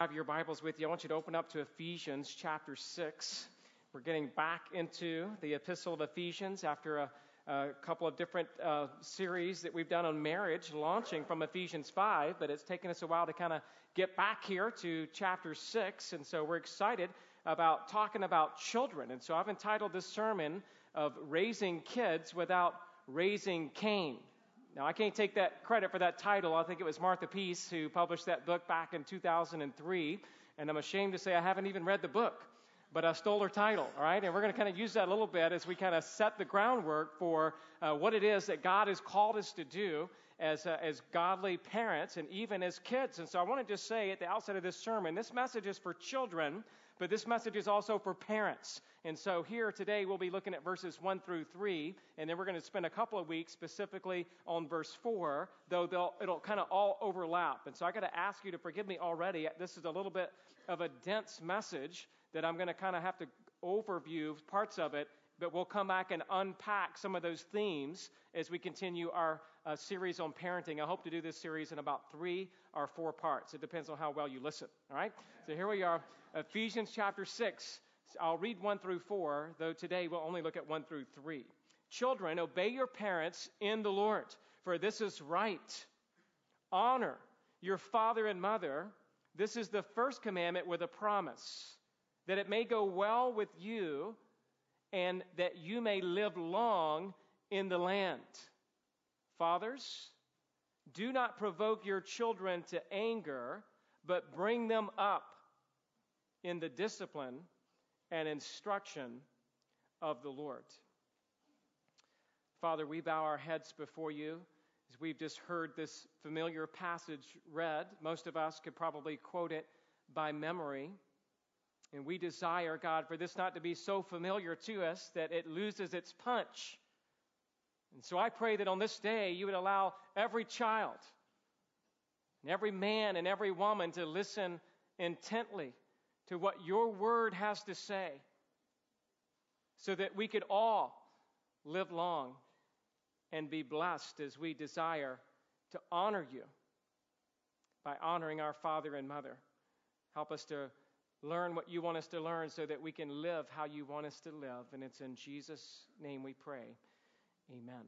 have your Bibles with you, I want you to open up to Ephesians chapter 6. We're getting back into the epistle of Ephesians after a, a couple of different uh, series that we've done on marriage, launching from Ephesians 5, but it's taken us a while to kind of get back here to chapter 6. And so we're excited about talking about children. And so I've entitled this sermon of Raising Kids Without Raising Cain. Now, I can't take that credit for that title. I think it was Martha Peace who published that book back in 2003. And I'm ashamed to say I haven't even read the book, but I stole her title, all right? And we're going to kind of use that a little bit as we kind of set the groundwork for uh, what it is that God has called us to do as, uh, as godly parents and even as kids. And so I want to just say at the outset of this sermon this message is for children, but this message is also for parents. And so here today we'll be looking at verses 1 through 3, and then we're going to spend a couple of weeks specifically on verse 4, though it'll kind of all overlap. And so I got to ask you to forgive me already. This is a little bit of a dense message that I'm going to kind of have to overview parts of it but we'll come back and unpack some of those themes as we continue our uh, series on parenting. I hope to do this series in about three or four parts. It depends on how well you listen. All right? So here we are, Ephesians chapter 6. I'll read 1 through 4, though today we'll only look at 1 through 3. Children, obey your parents in the Lord, for this is right. Honor your father and mother. This is the first commandment with a promise that it may go well with you and that you may live long in the land. Fathers, do not provoke your children to anger, but bring them up in the discipline and instruction of the Lord. Father, we bow our heads before you as we've just heard this familiar passage read. Most of us could probably quote it by memory. And we desire, God, for this not to be so familiar to us that it loses its punch. And so I pray that on this day you would allow every child, and every man, and every woman to listen intently to what your word has to say so that we could all live long and be blessed as we desire to honor you by honoring our father and mother. Help us to learn what you want us to learn so that we can live how you want us to live. And it's in Jesus' name we pray. Amen.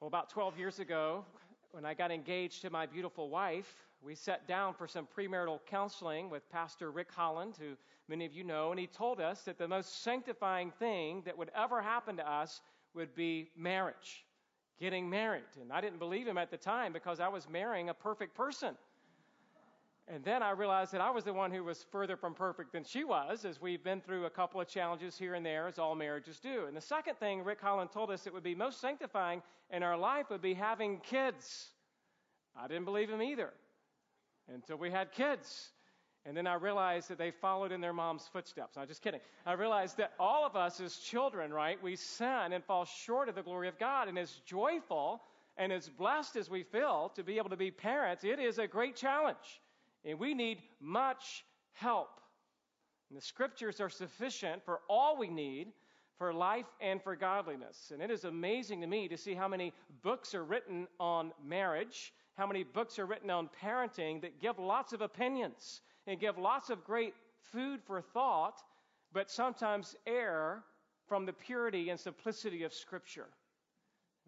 Well, about 12 years ago, when I got engaged to my beautiful wife, we sat down for some premarital counseling with Pastor Rick Holland, who many of you know, and he told us that the most sanctifying thing that would ever happen to us would be marriage, getting married. And I didn't believe him at the time because I was marrying a perfect person. And then I realized that I was the one who was further from perfect than she was, as we've been through a couple of challenges here and there, as all marriages do. And the second thing Rick Holland told us that would be most sanctifying in our life would be having kids. I didn't believe him either until we had kids. And then I realized that they followed in their mom's footsteps. I'm just kidding. I realized that all of us as children, right, we sin and fall short of the glory of God. And as joyful and as blessed as we feel to be able to be parents, it is a great challenge. And we need much help. And the scriptures are sufficient for all we need for life and for godliness. And it is amazing to me to see how many books are written on marriage, how many books are written on parenting that give lots of opinions and give lots of great food for thought, but sometimes err from the purity and simplicity of Scripture.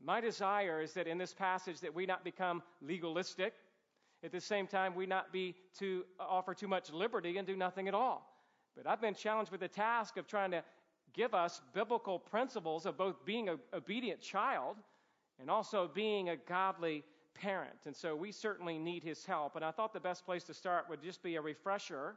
My desire is that in this passage that we not become legalistic at the same time, we not be to offer too much liberty and do nothing at all. But I've been challenged with the task of trying to give us biblical principles of both being an obedient child and also being a godly parent. And so we certainly need his help. And I thought the best place to start would just be a refresher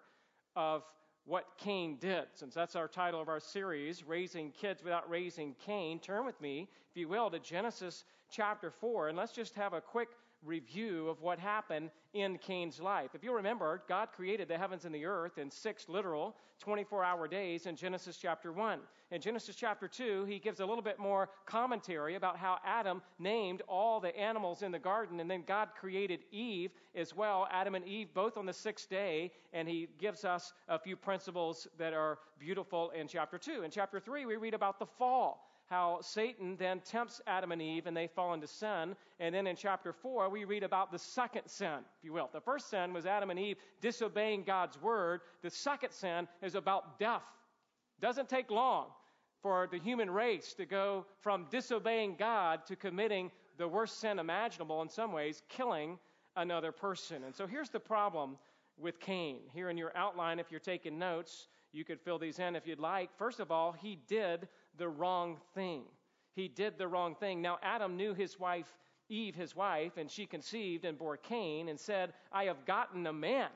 of what Cain did. Since that's our title of our series, Raising Kids Without Raising Cain, turn with me, if you will, to Genesis chapter 4. And let's just have a quick review of what happened in Cain's life. If you remember, God created the heavens and the earth in six literal 24 hour days in Genesis chapter 1. In Genesis chapter 2, he gives a little bit more commentary about how Adam named all the animals in the garden, and then God created Eve as well, Adam and Eve, both on the sixth day, and he gives us a few principles that are beautiful in chapter 2. In chapter 3, we read about the fall how Satan then tempts Adam and Eve and they fall into sin. And then in chapter 4, we read about the second sin, if you will. The first sin was Adam and Eve disobeying God's word. The second sin is about death. Doesn't take long for the human race to go from disobeying God to committing the worst sin imaginable in some ways, killing another person. And so here's the problem with Cain. Here in your outline, if you're taking notes, you could fill these in if you'd like. First of all, he did the wrong thing. He did the wrong thing. Now, Adam knew his wife, Eve, his wife, and she conceived and bore Cain and said, I have gotten a man,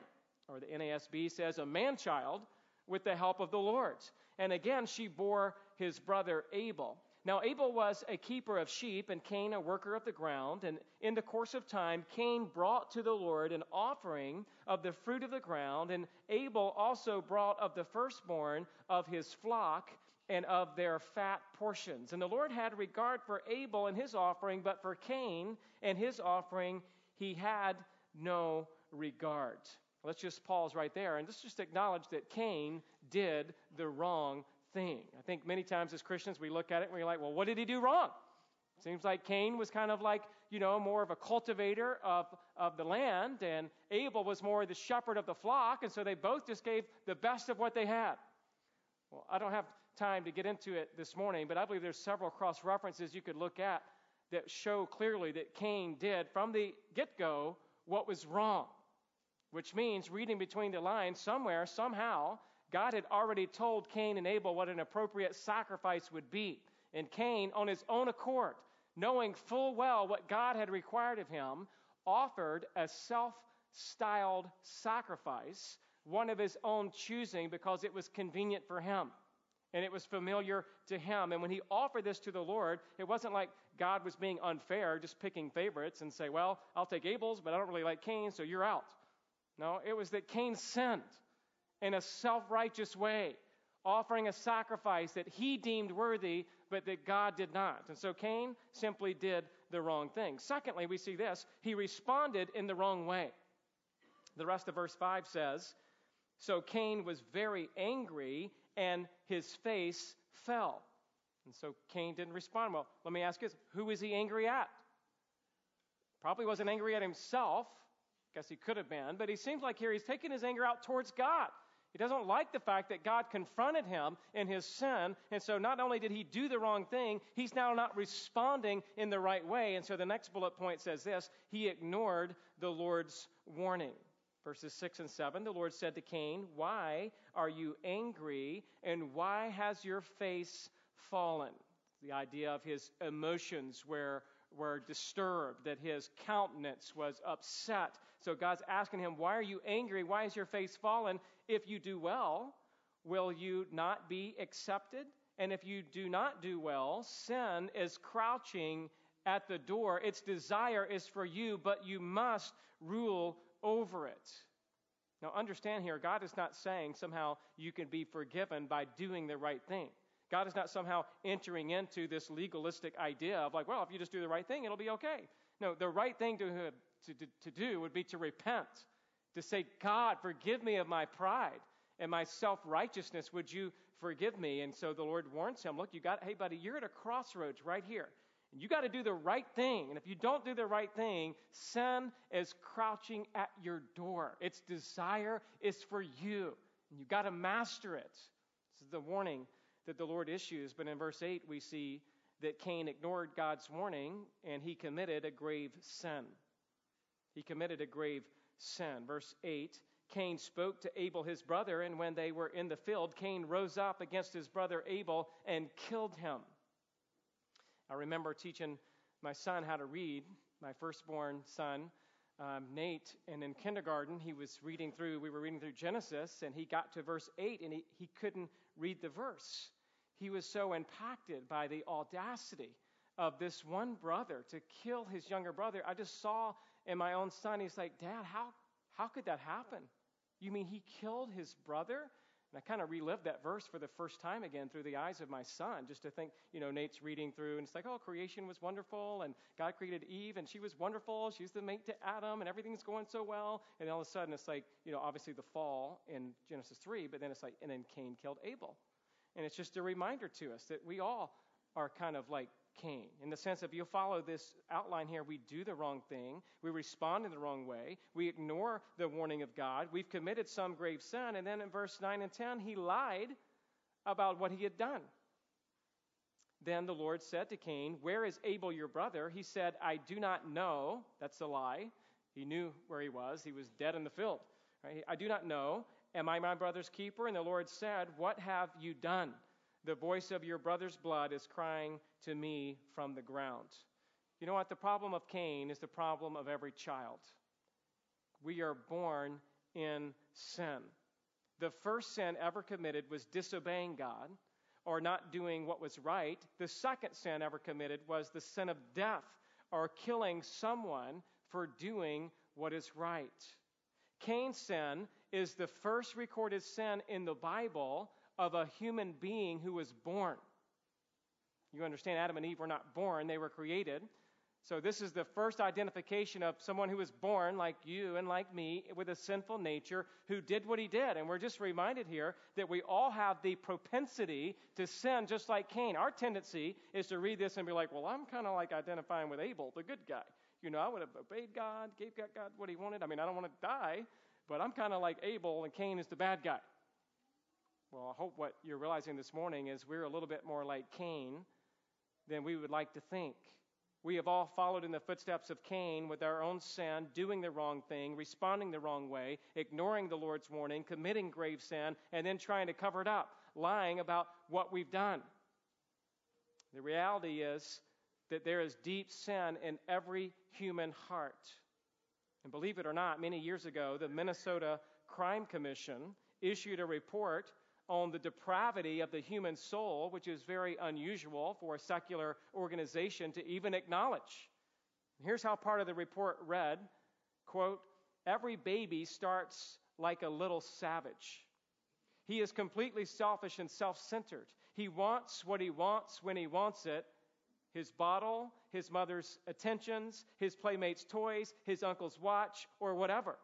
or the NASB says, a man child, with the help of the Lord. And again, she bore his brother Abel. Now, Abel was a keeper of sheep, and Cain a worker of the ground. And in the course of time, Cain brought to the Lord an offering of the fruit of the ground, and Abel also brought of the firstborn of his flock and of their fat portions. And the Lord had regard for Abel and his offering, but for Cain and his offering, he had no regard. Let's just pause right there and let's just acknowledge that Cain did the wrong thing. I think many times as Christians we look at it and we're like, well, what did he do wrong? Seems like Cain was kind of like, you know, more of a cultivator of, of the land, and Abel was more the shepherd of the flock, and so they both just gave the best of what they had. Well, I don't have time to get into it this morning, but I believe there's several cross references you could look at that show clearly that Cain did from the get go what was wrong. Which means, reading between the lines, somewhere, somehow, God had already told Cain and Abel what an appropriate sacrifice would be. And Cain, on his own accord, knowing full well what God had required of him, offered a self styled sacrifice, one of his own choosing, because it was convenient for him and it was familiar to him. And when he offered this to the Lord, it wasn't like God was being unfair, just picking favorites and say, Well, I'll take Abel's, but I don't really like Cain, so you're out. No, it was that Cain sinned in a self righteous way, offering a sacrifice that he deemed worthy, but that God did not. And so Cain simply did the wrong thing. Secondly, we see this he responded in the wrong way. The rest of verse 5 says, So Cain was very angry and his face fell. And so Cain didn't respond. Well, let me ask you who was he angry at? Probably wasn't angry at himself. Guess he could have been. But he seems like here he's taking his anger out towards God. He doesn't like the fact that God confronted him in his sin. And so not only did he do the wrong thing, he's now not responding in the right way. And so the next bullet point says this he ignored the Lord's warning. Verses 6 and 7 the Lord said to Cain, Why are you angry, and why has your face fallen? The idea of his emotions were, were disturbed, that his countenance was upset. So God's asking him, Why are you angry? Why is your face fallen? If you do well, will you not be accepted? And if you do not do well, sin is crouching at the door. Its desire is for you, but you must rule over it. Now, understand here, God is not saying somehow you can be forgiven by doing the right thing. God is not somehow entering into this legalistic idea of like, well, if you just do the right thing, it'll be okay. No, the right thing to, to, to do would be to repent, to say, God, forgive me of my pride and my self righteousness. Would you forgive me? And so the Lord warns him, look, you got, hey, buddy, you're at a crossroads right here. You got to do the right thing. And if you don't do the right thing, sin is crouching at your door. Its desire is for you. And you got to master it. This is the warning that the Lord issues. But in verse 8, we see that Cain ignored God's warning and he committed a grave sin. He committed a grave sin. Verse 8 Cain spoke to Abel his brother, and when they were in the field, Cain rose up against his brother Abel and killed him. I remember teaching my son how to read, my firstborn son, um, Nate, and in kindergarten he was reading through, we were reading through Genesis, and he got to verse 8 and he, he couldn't read the verse. He was so impacted by the audacity of this one brother to kill his younger brother. I just saw in my own son, he's like, Dad, how, how could that happen? You mean he killed his brother? And I kind of relived that verse for the first time again through the eyes of my son, just to think, you know, Nate's reading through, and it's like, oh, creation was wonderful, and God created Eve, and she was wonderful. She's the mate to Adam, and everything's going so well. And all of a sudden, it's like, you know, obviously the fall in Genesis 3, but then it's like, and then Cain killed Abel. And it's just a reminder to us that we all are kind of like Cain, in the sense of you follow this outline here, we do the wrong thing, we respond in the wrong way, we ignore the warning of God, we've committed some grave sin, and then in verse 9 and 10, he lied about what he had done. Then the Lord said to Cain, Where is Abel your brother? He said, I do not know. That's a lie. He knew where he was. He was dead in the field. Right? I do not know. Am I my brother's keeper? And the Lord said, What have you done? The voice of your brother's blood is crying to me from the ground. You know what? The problem of Cain is the problem of every child. We are born in sin. The first sin ever committed was disobeying God or not doing what was right. The second sin ever committed was the sin of death or killing someone for doing what is right. Cain's sin is the first recorded sin in the Bible of a human being who was born. You understand, Adam and Eve were not born, they were created. So, this is the first identification of someone who was born like you and like me with a sinful nature who did what he did. And we're just reminded here that we all have the propensity to sin just like Cain. Our tendency is to read this and be like, well, I'm kind of like identifying with Abel, the good guy. You know, I would have obeyed God, gave God what he wanted. I mean, I don't want to die, but I'm kind of like Abel, and Cain is the bad guy. Well, I hope what you're realizing this morning is we're a little bit more like Cain than we would like to think. We have all followed in the footsteps of Cain with our own sin, doing the wrong thing, responding the wrong way, ignoring the Lord's warning, committing grave sin, and then trying to cover it up, lying about what we've done. The reality is that there is deep sin in every human heart. And believe it or not, many years ago, the Minnesota Crime Commission issued a report on the depravity of the human soul, which is very unusual for a secular organization to even acknowledge. Here's how part of the report read quote, Every baby starts like a little savage. He is completely selfish and self centered. He wants what he wants when he wants it his bottle, his mother's attentions, his playmates' toys, his uncle's watch, or whatever.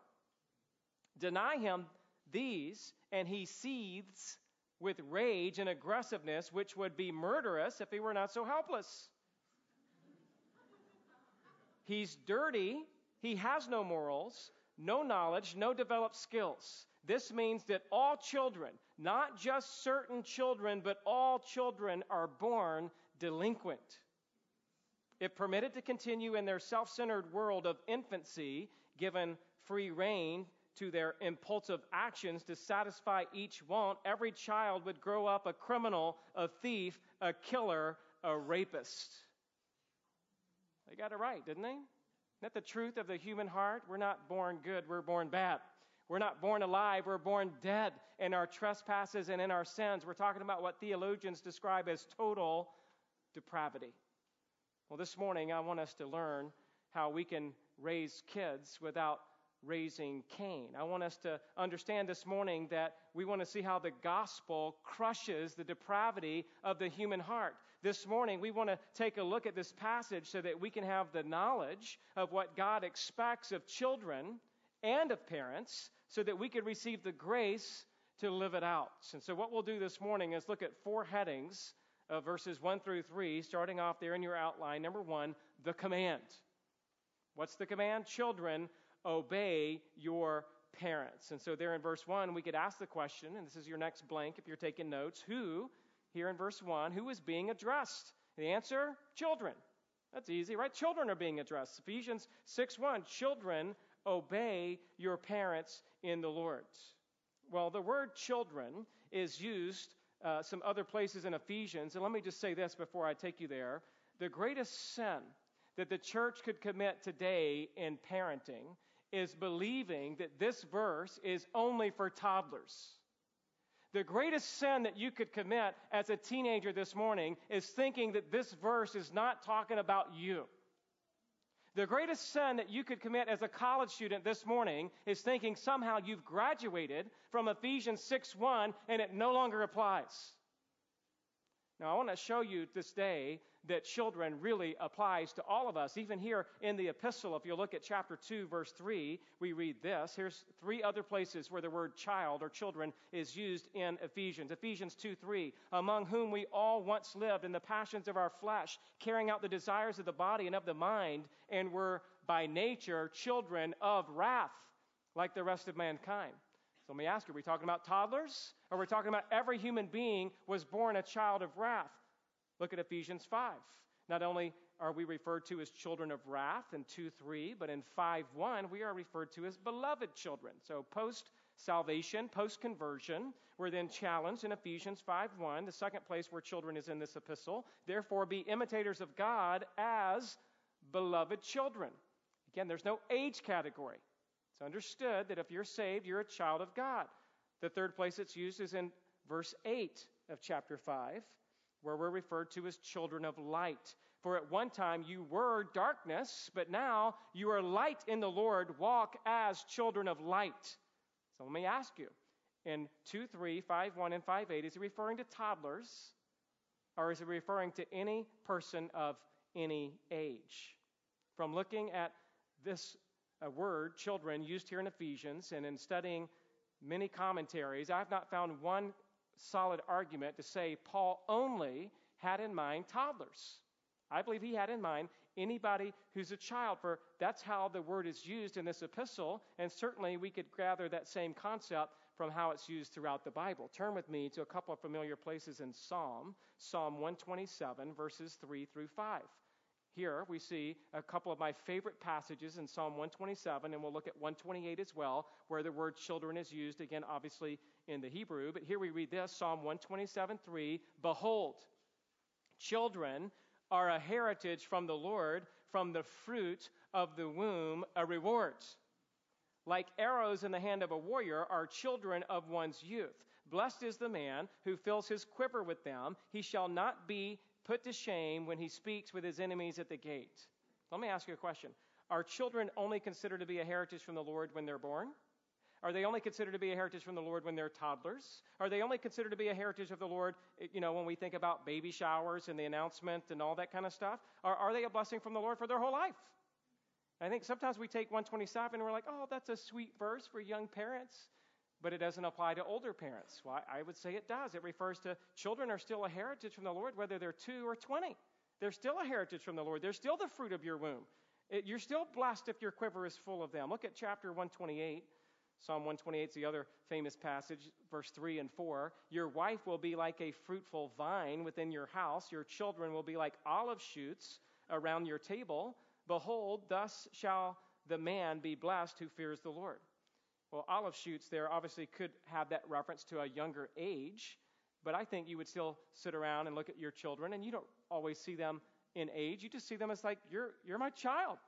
Deny him these, and he seethes with rage and aggressiveness, which would be murderous if he were not so helpless. He's dirty, he has no morals, no knowledge, no developed skills. This means that all children, not just certain children, but all children are born delinquent. If permitted to continue in their self centered world of infancy, given free rein to their impulsive actions to satisfy each want, every child would grow up a criminal, a thief, a killer, a rapist. They got it right, didn't they? Isn't that the truth of the human heart? We're not born good, we're born bad. We're not born alive, we're born dead in our trespasses and in our sins. We're talking about what theologians describe as total depravity. Well, this morning I want us to learn how we can raise kids without raising Cain. I want us to understand this morning that we want to see how the gospel crushes the depravity of the human heart. This morning, we want to take a look at this passage so that we can have the knowledge of what God expects of children and of parents so that we can receive the grace to live it out. And so, what we'll do this morning is look at four headings of verses 1 through 3, starting off there in your outline. Number one, the command. What's the command? Children, obey your parents. And so, there in verse 1, we could ask the question, and this is your next blank if you're taking notes who, here in verse 1, who is being addressed? The answer children. That's easy, right? Children are being addressed. Ephesians 6 1, children, obey your parents in the Lord. Well, the word children is used uh, some other places in Ephesians. And let me just say this before I take you there. The greatest sin that the church could commit today in parenting is believing that this verse is only for toddlers. The greatest sin that you could commit as a teenager this morning is thinking that this verse is not talking about you. The greatest sin that you could commit as a college student this morning is thinking somehow you've graduated from Ephesians 6:1 and it no longer applies. Now, I want to show you this day that children really applies to all of us. Even here in the epistle, if you look at chapter 2, verse 3, we read this. Here's three other places where the word child or children is used in Ephesians. Ephesians 2 3, among whom we all once lived in the passions of our flesh, carrying out the desires of the body and of the mind, and were by nature children of wrath, like the rest of mankind. So let me ask you, are we talking about toddlers? Or are we talking about every human being was born a child of wrath? Look at Ephesians 5. Not only are we referred to as children of wrath in 2 3, but in 5 1, we are referred to as beloved children. So post salvation, post conversion, we're then challenged in Ephesians 5 1, the second place where children is in this epistle. Therefore, be imitators of God as beloved children. Again, there's no age category. It's understood that if you're saved, you're a child of God. The third place it's used is in verse 8 of chapter 5 where we're referred to as children of light. For at one time you were darkness, but now you are light in the Lord. Walk as children of light. So let me ask you in 2 3, 5 1, and 5 8, is he referring to toddlers or is he referring to any person of any age? From looking at this uh, word, children, used here in Ephesians, and in studying many commentaries, I've not found one solid argument to say Paul only had in mind toddlers. I believe he had in mind anybody who's a child, for that's how the word is used in this epistle, and certainly we could gather that same concept from how it's used throughout the Bible. Turn with me to a couple of familiar places in Psalm, Psalm 127, verses 3 through 5. Here we see a couple of my favorite passages in Psalm 127, and we'll look at 128 as well, where the word children is used, again, obviously in the Hebrew. But here we read this Psalm 127 3 Behold, children are a heritage from the Lord, from the fruit of the womb, a reward. Like arrows in the hand of a warrior are children of one's youth. Blessed is the man who fills his quiver with them. He shall not be put to shame when he speaks with his enemies at the gate. Let me ask you a question. Are children only considered to be a heritage from the Lord when they're born? Are they only considered to be a heritage from the Lord when they're toddlers? Are they only considered to be a heritage of the Lord, eh, you know, when we think about baby showers and the announcement and all that kind of stuff? Or are they a blessing from the Lord for their whole life? I think sometimes we take 127 and we're like, oh, that's a sweet verse for young parents but it doesn't apply to older parents. Well, I would say it does. It refers to children are still a heritage from the Lord, whether they're two or 20. They're still a heritage from the Lord. They're still the fruit of your womb. It, you're still blessed if your quiver is full of them. Look at chapter 128. Psalm 128 is the other famous passage, verse 3 and 4. Your wife will be like a fruitful vine within your house. Your children will be like olive shoots around your table. Behold, thus shall the man be blessed who fears the Lord. Well, olive shoots there obviously could have that reference to a younger age, but I think you would still sit around and look at your children, and you don't always see them in age. You just see them as like, you're, you're my child.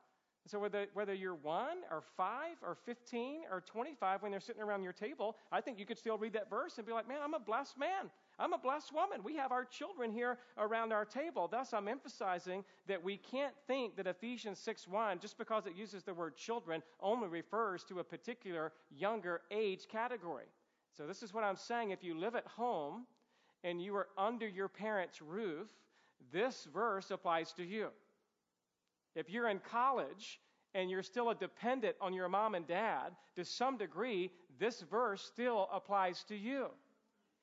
And so whether, whether you're one or five or 15 or 25 when they're sitting around your table, I think you could still read that verse and be like, man, I'm a blessed man. I'm a blessed woman. We have our children here around our table. Thus, I'm emphasizing that we can't think that Ephesians 6:1, just because it uses the word children, only refers to a particular younger age category. So, this is what I'm saying. If you live at home and you are under your parents' roof, this verse applies to you. If you're in college and you're still a dependent on your mom and dad, to some degree, this verse still applies to you.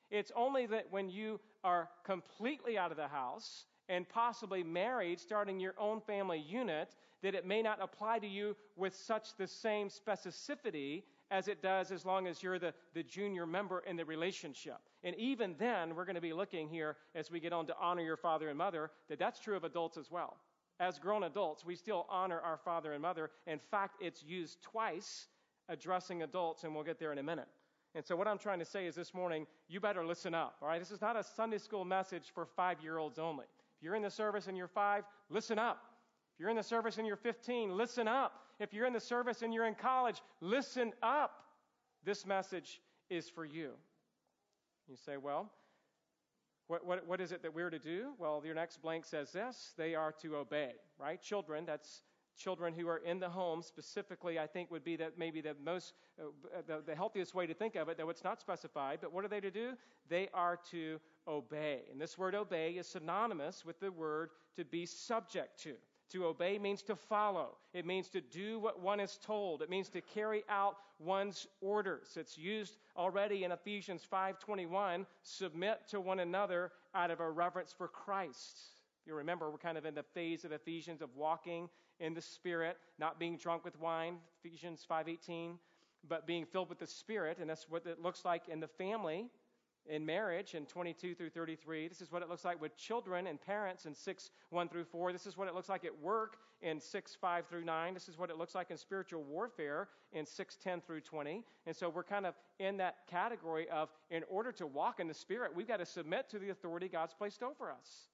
It's only that when you are completely out of the house and possibly married, starting your own family unit, that it may not apply to you with such the same specificity as it does as long as you're the, the junior member in the relationship. And even then, we're going to be looking here as we get on to honor your father and mother, that that's true of adults as well. As grown adults, we still honor our father and mother. In fact, it's used twice addressing adults, and we'll get there in a minute. And so, what I'm trying to say is this morning, you better listen up, all right? This is not a Sunday school message for five year olds only. If you're in the service and you're five, listen up. If you're in the service and you're 15, listen up. If you're in the service and you're in college, listen up. This message is for you. You say, well, what, what, what is it that we're to do? Well, your next blank says this they are to obey, right? Children, that's children who are in the home specifically i think would be that maybe the most uh, the, the healthiest way to think of it though it's not specified but what are they to do they are to obey and this word obey is synonymous with the word to be subject to to obey means to follow. It means to do what one is told. It means to carry out one's orders. It's used already in Ephesians 5:21, submit to one another out of a reverence for Christ. You remember we're kind of in the phase of Ephesians of walking in the spirit, not being drunk with wine, Ephesians 5:18, but being filled with the spirit, and that's what it looks like in the family in marriage in 22 through 33. This is what it looks like with children and parents in 6 1 through 4. This is what it looks like at work in 6 5 through 9. This is what it looks like in spiritual warfare in 6 10 through 20. And so we're kind of in that category of in order to walk in the Spirit, we've got to submit to the authority God's placed over us.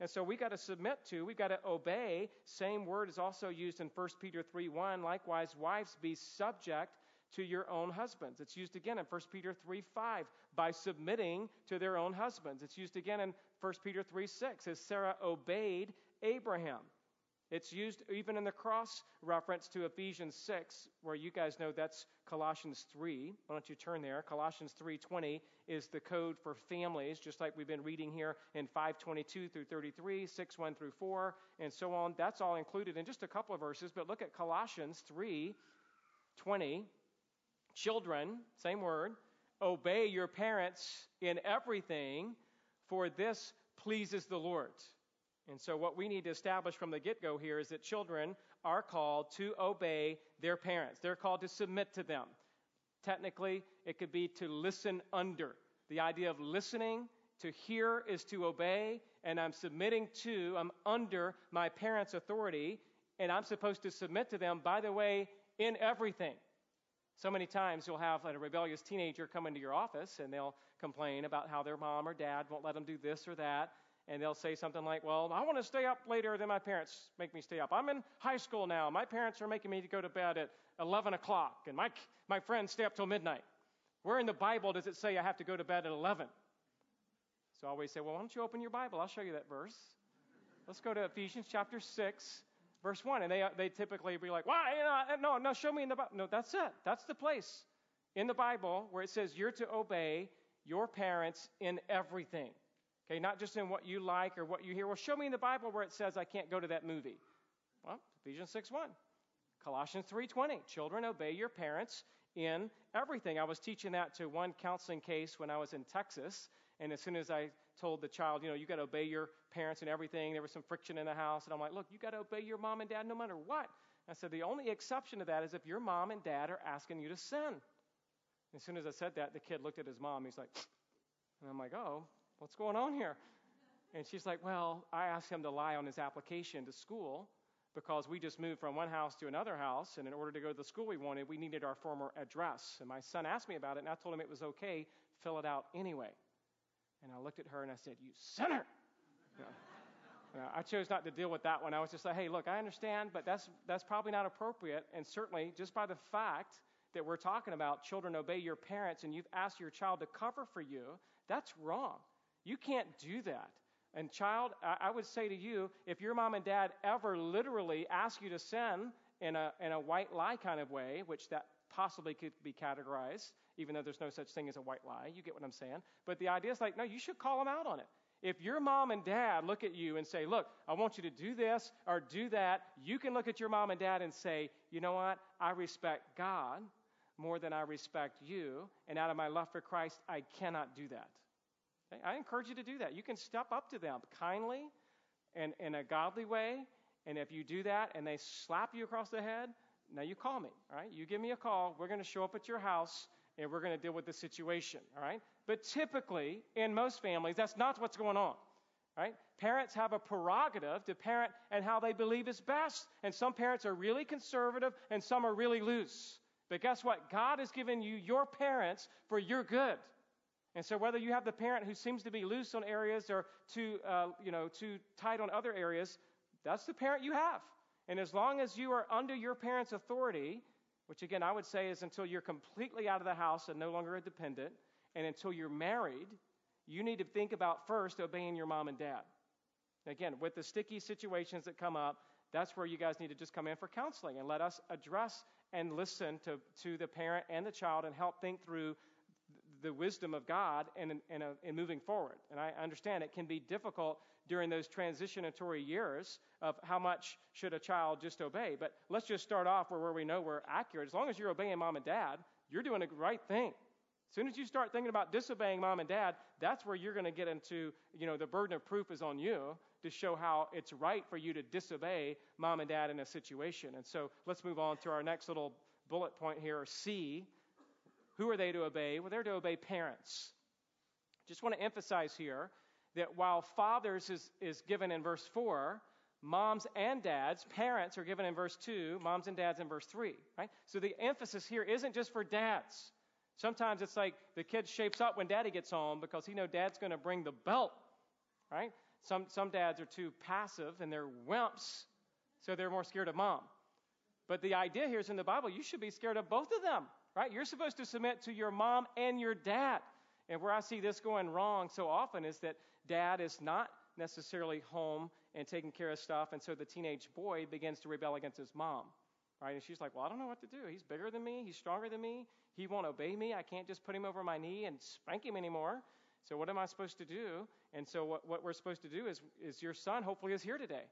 And so we've got to submit to, we've got to obey. Same word is also used in 1 Peter 3 1. Likewise, wives, be subject to your own husbands. It's used again in 1 Peter 3 5 by submitting to their own husbands. It's used again in 1 Peter 3 6 as Sarah obeyed Abraham. It's used even in the cross reference to Ephesians 6, where you guys know that's Colossians 3. Why don't you turn there? Colossians 3:20 is the code for families, just like we've been reading here in 522 through 33, 6 1 through 4, and so on. That's all included in just a couple of verses, but look at Colossians 3:20 Children, same word, obey your parents in everything, for this pleases the Lord. And so, what we need to establish from the get go here is that children are called to obey their parents. They're called to submit to them. Technically, it could be to listen under. The idea of listening, to hear, is to obey, and I'm submitting to, I'm under my parents' authority, and I'm supposed to submit to them, by the way, in everything. So many times you'll have a rebellious teenager come into your office and they'll complain about how their mom or dad won't let them do this or that. And they'll say something like, Well, I want to stay up later than my parents make me stay up. I'm in high school now. My parents are making me to go to bed at 11 o'clock, and my, my friends stay up till midnight. Where in the Bible does it say I have to go to bed at 11? So I always say, Well, why don't you open your Bible? I'll show you that verse. Let's go to Ephesians chapter 6, verse 1. And they, they typically be like, why? No, no, show me in the Bible. No, that's it. That's the place in the Bible where it says you're to obey your parents in everything. Okay, not just in what you like or what you hear. Well, show me in the Bible where it says I can't go to that movie. Well, Ephesians 6 1. Colossians 3:20 Children obey your parents in everything. I was teaching that to one counseling case when I was in Texas, and as soon as I told the child, you know, you got to obey your parents and everything, there was some friction in the house. And I'm like, look, you got to obey your mom and dad no matter what. I said, the only exception to that is if your mom and dad are asking you to sin. As soon as I said that, the kid looked at his mom. He's like, and I'm like, oh, what's going on here? And she's like, well, I asked him to lie on his application to school because we just moved from one house to another house, and in order to go to the school we wanted, we needed our former address. And my son asked me about it, and I told him it was okay, fill it out anyway. And I looked at her and I said, You sinner! I chose not to deal with that one. I was just like, hey, look, I understand, but that's, that's probably not appropriate. And certainly, just by the fact that we're talking about children obey your parents and you've asked your child to cover for you, that's wrong. You can't do that. And, child, I would say to you, if your mom and dad ever literally ask you to sin in a, in a white lie kind of way, which that possibly could be categorized, even though there's no such thing as a white lie. You get what I'm saying? But the idea is like, no, you should call them out on it. If your mom and dad look at you and say, look, I want you to do this or do that, you can look at your mom and dad and say, you know what? I respect God more than I respect you. And out of my love for Christ, I cannot do that. Okay? I encourage you to do that. You can step up to them kindly and in a godly way. And if you do that and they slap you across the head, now you call me, all right? You give me a call. We're going to show up at your house and we're going to deal with the situation, all right? But typically, in most families, that's not what's going on, right? Parents have a prerogative to parent and how they believe is best. And some parents are really conservative and some are really loose. But guess what? God has given you your parents for your good. And so, whether you have the parent who seems to be loose on areas or too, uh, you know, too tight on other areas, that's the parent you have. And as long as you are under your parents' authority, which again I would say is until you're completely out of the house and no longer a dependent, and until you're married, you need to think about first obeying your mom and dad. Again, with the sticky situations that come up, that's where you guys need to just come in for counseling and let us address and listen to, to the parent and the child and help think through the wisdom of God in, in, a, in moving forward. And I understand it can be difficult during those transitionatory years of how much should a child just obey. But let's just start off where, where we know we're accurate. As long as you're obeying mom and dad, you're doing the right thing. As soon as you start thinking about disobeying mom and dad, that's where you're going to get into, you know, the burden of proof is on you to show how it's right for you to disobey mom and dad in a situation. And so let's move on to our next little bullet point here C. Who are they to obey? Well, they're to obey parents. Just want to emphasize here that while fathers is, is given in verse 4, moms and dads, parents are given in verse 2, moms and dads in verse 3, right? So the emphasis here isn't just for dads. Sometimes it's like the kid shapes up when daddy gets home because he know dad's going to bring the belt, right? Some, some dads are too passive and they're wimps, so they're more scared of mom. But the idea here is in the Bible, you should be scared of both of them, right? You're supposed to submit to your mom and your dad. And where I see this going wrong so often is that dad is not necessarily home and taking care of stuff, and so the teenage boy begins to rebel against his mom. Right? And she's like, Well, I don't know what to do. He's bigger than me, he's stronger than me, he won't obey me. I can't just put him over my knee and spank him anymore. So what am I supposed to do? And so what, what we're supposed to do is, is your son hopefully is here today.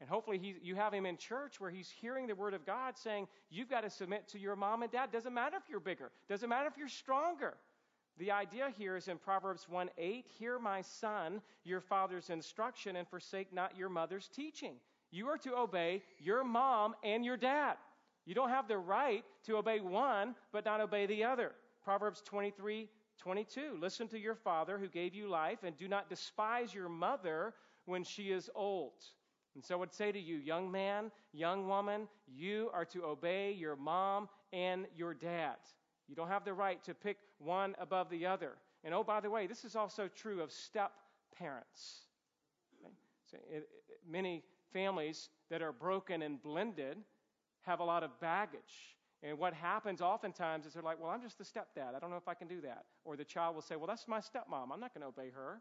And hopefully he, you have him in church where he's hearing the word of God saying, You've got to submit to your mom and dad. Doesn't matter if you're bigger, doesn't matter if you're stronger. The idea here is in Proverbs 1 8, Hear my son, your father's instruction, and forsake not your mother's teaching. You are to obey your mom and your dad. You don't have the right to obey one, but not obey the other. Proverbs 23 22, Listen to your father who gave you life, and do not despise your mother when she is old. And so I would say to you, young man, young woman, you are to obey your mom and your dad. You don't have the right to pick one above the other. And oh, by the way, this is also true of step parents. Many families that are broken and blended have a lot of baggage. And what happens oftentimes is they're like, well, I'm just the stepdad. I don't know if I can do that. Or the child will say, well, that's my stepmom. I'm not going to obey her.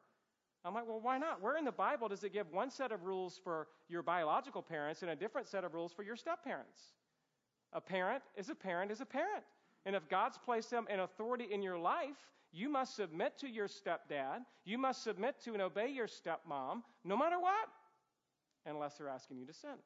I'm like, well, why not? Where in the Bible does it give one set of rules for your biological parents and a different set of rules for your step parents? A parent is a parent is a parent. And if God's placed them in authority in your life, you must submit to your stepdad. You must submit to and obey your stepmom, no matter what, unless they're asking you to sin.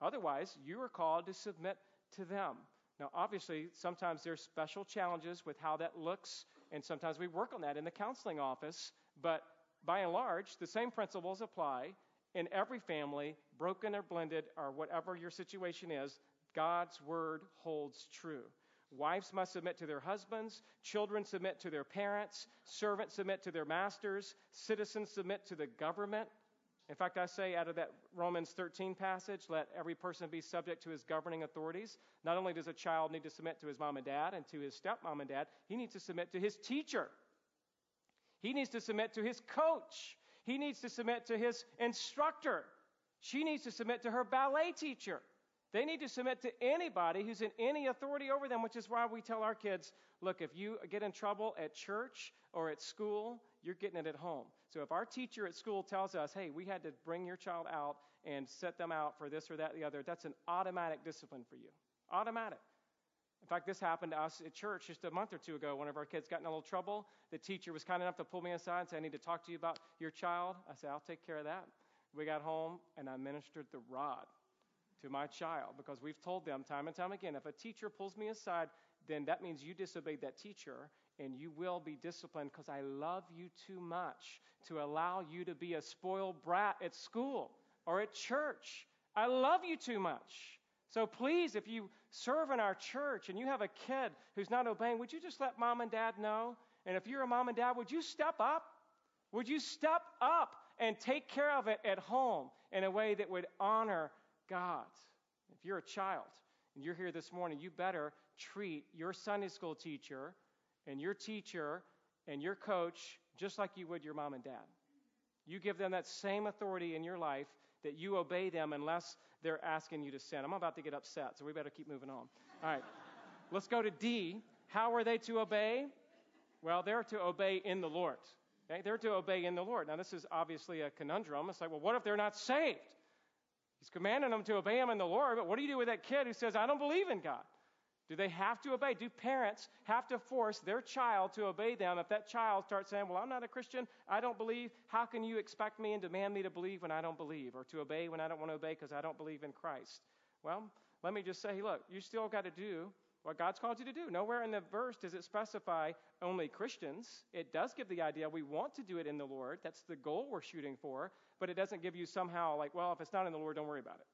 Otherwise, you are called to submit to them. Now, obviously, sometimes there's special challenges with how that looks, and sometimes we work on that in the counseling office. But by and large, the same principles apply in every family, broken or blended, or whatever your situation is. God's word holds true. Wives must submit to their husbands, children submit to their parents, servants submit to their masters, citizens submit to the government. In fact, I say out of that Romans 13 passage, let every person be subject to his governing authorities. Not only does a child need to submit to his mom and dad and to his stepmom and dad, he needs to submit to his teacher. He needs to submit to his coach. He needs to submit to his instructor. She needs to submit to her ballet teacher. They need to submit to anybody who's in any authority over them, which is why we tell our kids look, if you get in trouble at church or at school, you're getting it at home. So if our teacher at school tells us, hey, we had to bring your child out and set them out for this or that or the other, that's an automatic discipline for you. Automatic. In fact, this happened to us at church just a month or two ago. One of our kids got in a little trouble. The teacher was kind enough to pull me aside and say, I need to talk to you about your child. I said, I'll take care of that. We got home and I ministered the rod to my child because we've told them time and time again if a teacher pulls me aside, then that means you disobeyed that teacher and you will be disciplined because I love you too much to allow you to be a spoiled brat at school or at church. I love you too much. So please, if you serve in our church and you have a kid who's not obeying, would you just let mom and dad know? And if you're a mom and dad, would you step up? Would you step up and take care of it at home in a way that would honor God. If you're a child and you're here this morning, you better treat your Sunday school teacher and your teacher and your coach just like you would your mom and dad. You give them that same authority in your life that you obey them unless they're asking you to sin. I'm about to get upset, so we better keep moving on. All right, let's go to D. How are they to obey? Well, they're to obey in the Lord. Okay? They're to obey in the Lord. Now, this is obviously a conundrum. It's like, well, what if they're not saved? He's commanding them to obey him in the Lord, but what do you do with that kid who says, I don't believe in God? Do they have to obey? Do parents have to force their child to obey them if that child starts saying, Well, I'm not a Christian, I don't believe, how can you expect me and demand me to believe when I don't believe, or to obey when I don't want to obey because I don't believe in Christ? Well, let me just say, look, you still got to do what God's called you to do. Nowhere in the verse does it specify only Christians. It does give the idea we want to do it in the Lord. That's the goal we're shooting for, but it doesn't give you somehow like, well, if it's not in the Lord, don't worry about it.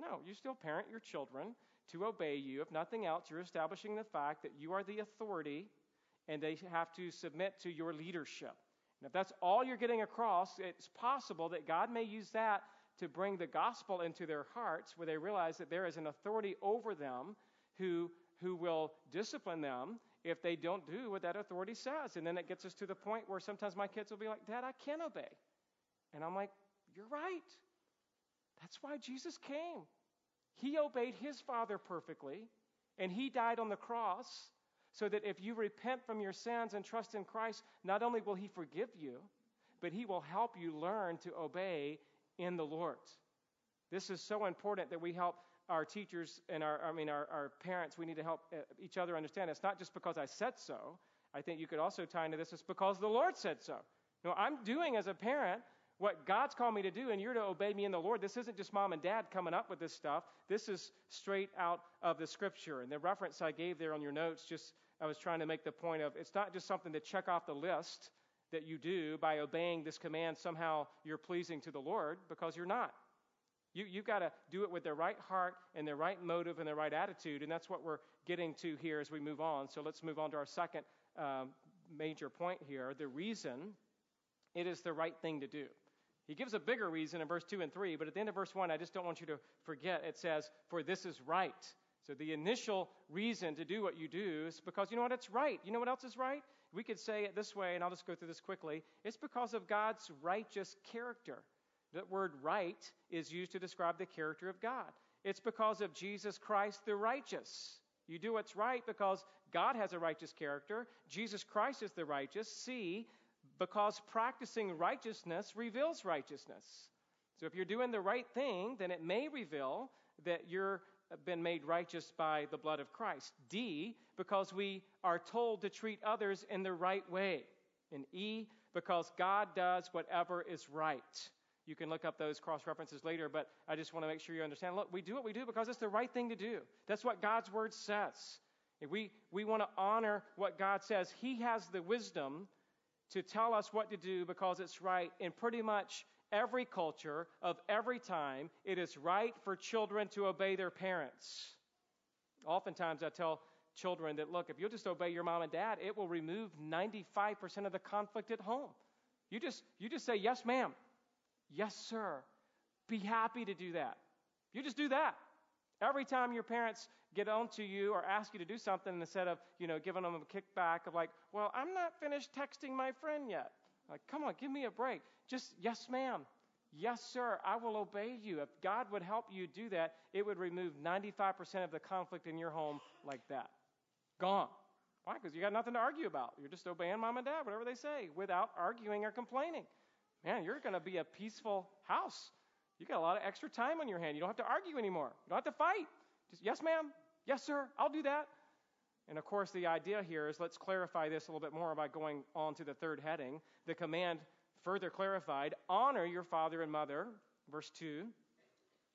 No, you still parent your children to obey you. If nothing else, you're establishing the fact that you are the authority and they have to submit to your leadership. And if that's all you're getting across, it's possible that God may use that to bring the gospel into their hearts where they realize that there is an authority over them who, who will discipline them if they don't do what that authority says. And then it gets us to the point where sometimes my kids will be like, Dad, I can't obey. And I'm like, You're right. That's why Jesus came. He obeyed his Father perfectly, and he died on the cross so that if you repent from your sins and trust in Christ, not only will he forgive you, but he will help you learn to obey in the Lord. This is so important that we help our teachers and our, I mean, our, our parents, we need to help uh, each other understand. It's not just because I said so. I think you could also tie into this, it's because the Lord said so. No, I'm doing as a parent what God's called me to do, and you're to obey me in the Lord. This isn't just mom and dad coming up with this stuff. This is straight out of the scripture. And the reference I gave there on your notes, just I was trying to make the point of it's not just something to check off the list that you do by obeying this command, somehow you're pleasing to the Lord, because you're not. You, you've got to do it with the right heart and the right motive and the right attitude, and that's what we're getting to here as we move on. So let's move on to our second um, major point here the reason it is the right thing to do. He gives a bigger reason in verse 2 and 3, but at the end of verse 1, I just don't want you to forget, it says, For this is right. So the initial reason to do what you do is because you know what? It's right. You know what else is right? We could say it this way, and I'll just go through this quickly. It's because of God's righteous character. That word right is used to describe the character of God. It's because of Jesus Christ the righteous. You do what's right because God has a righteous character. Jesus Christ is the righteous. See, because practicing righteousness reveals righteousness. So if you're doing the right thing, then it may reveal that you're been made righteous by the blood of Christ. D, because we are told to treat others in the right way. And E, because God does whatever is right. You can look up those cross references later, but I just want to make sure you understand. Look, we do what we do because it's the right thing to do. That's what God's word says. We, we want to honor what God says, He has the wisdom to tell us what to do because it's right in pretty much every culture of every time. It is right for children to obey their parents. Oftentimes, I tell children that, look, if you'll just obey your mom and dad, it will remove 95% of the conflict at home. You just, you just say, yes, ma'am. Yes, sir. Be happy to do that. You just do that. Every time your parents get on to you or ask you to do something instead of, you know, giving them a kickback of like, well, I'm not finished texting my friend yet. Like, come on, give me a break. Just, yes, ma'am. Yes, sir, I will obey you. If God would help you do that, it would remove 95% of the conflict in your home like that. Gone. Why? Because you got nothing to argue about. You're just obeying mom and dad, whatever they say, without arguing or complaining. Man, you're going to be a peaceful house. You got a lot of extra time on your hand. You don't have to argue anymore. You don't have to fight. Just, yes, ma'am. Yes, sir. I'll do that. And of course, the idea here is let's clarify this a little bit more by going on to the third heading. The command further clarified honor your father and mother, verse 2.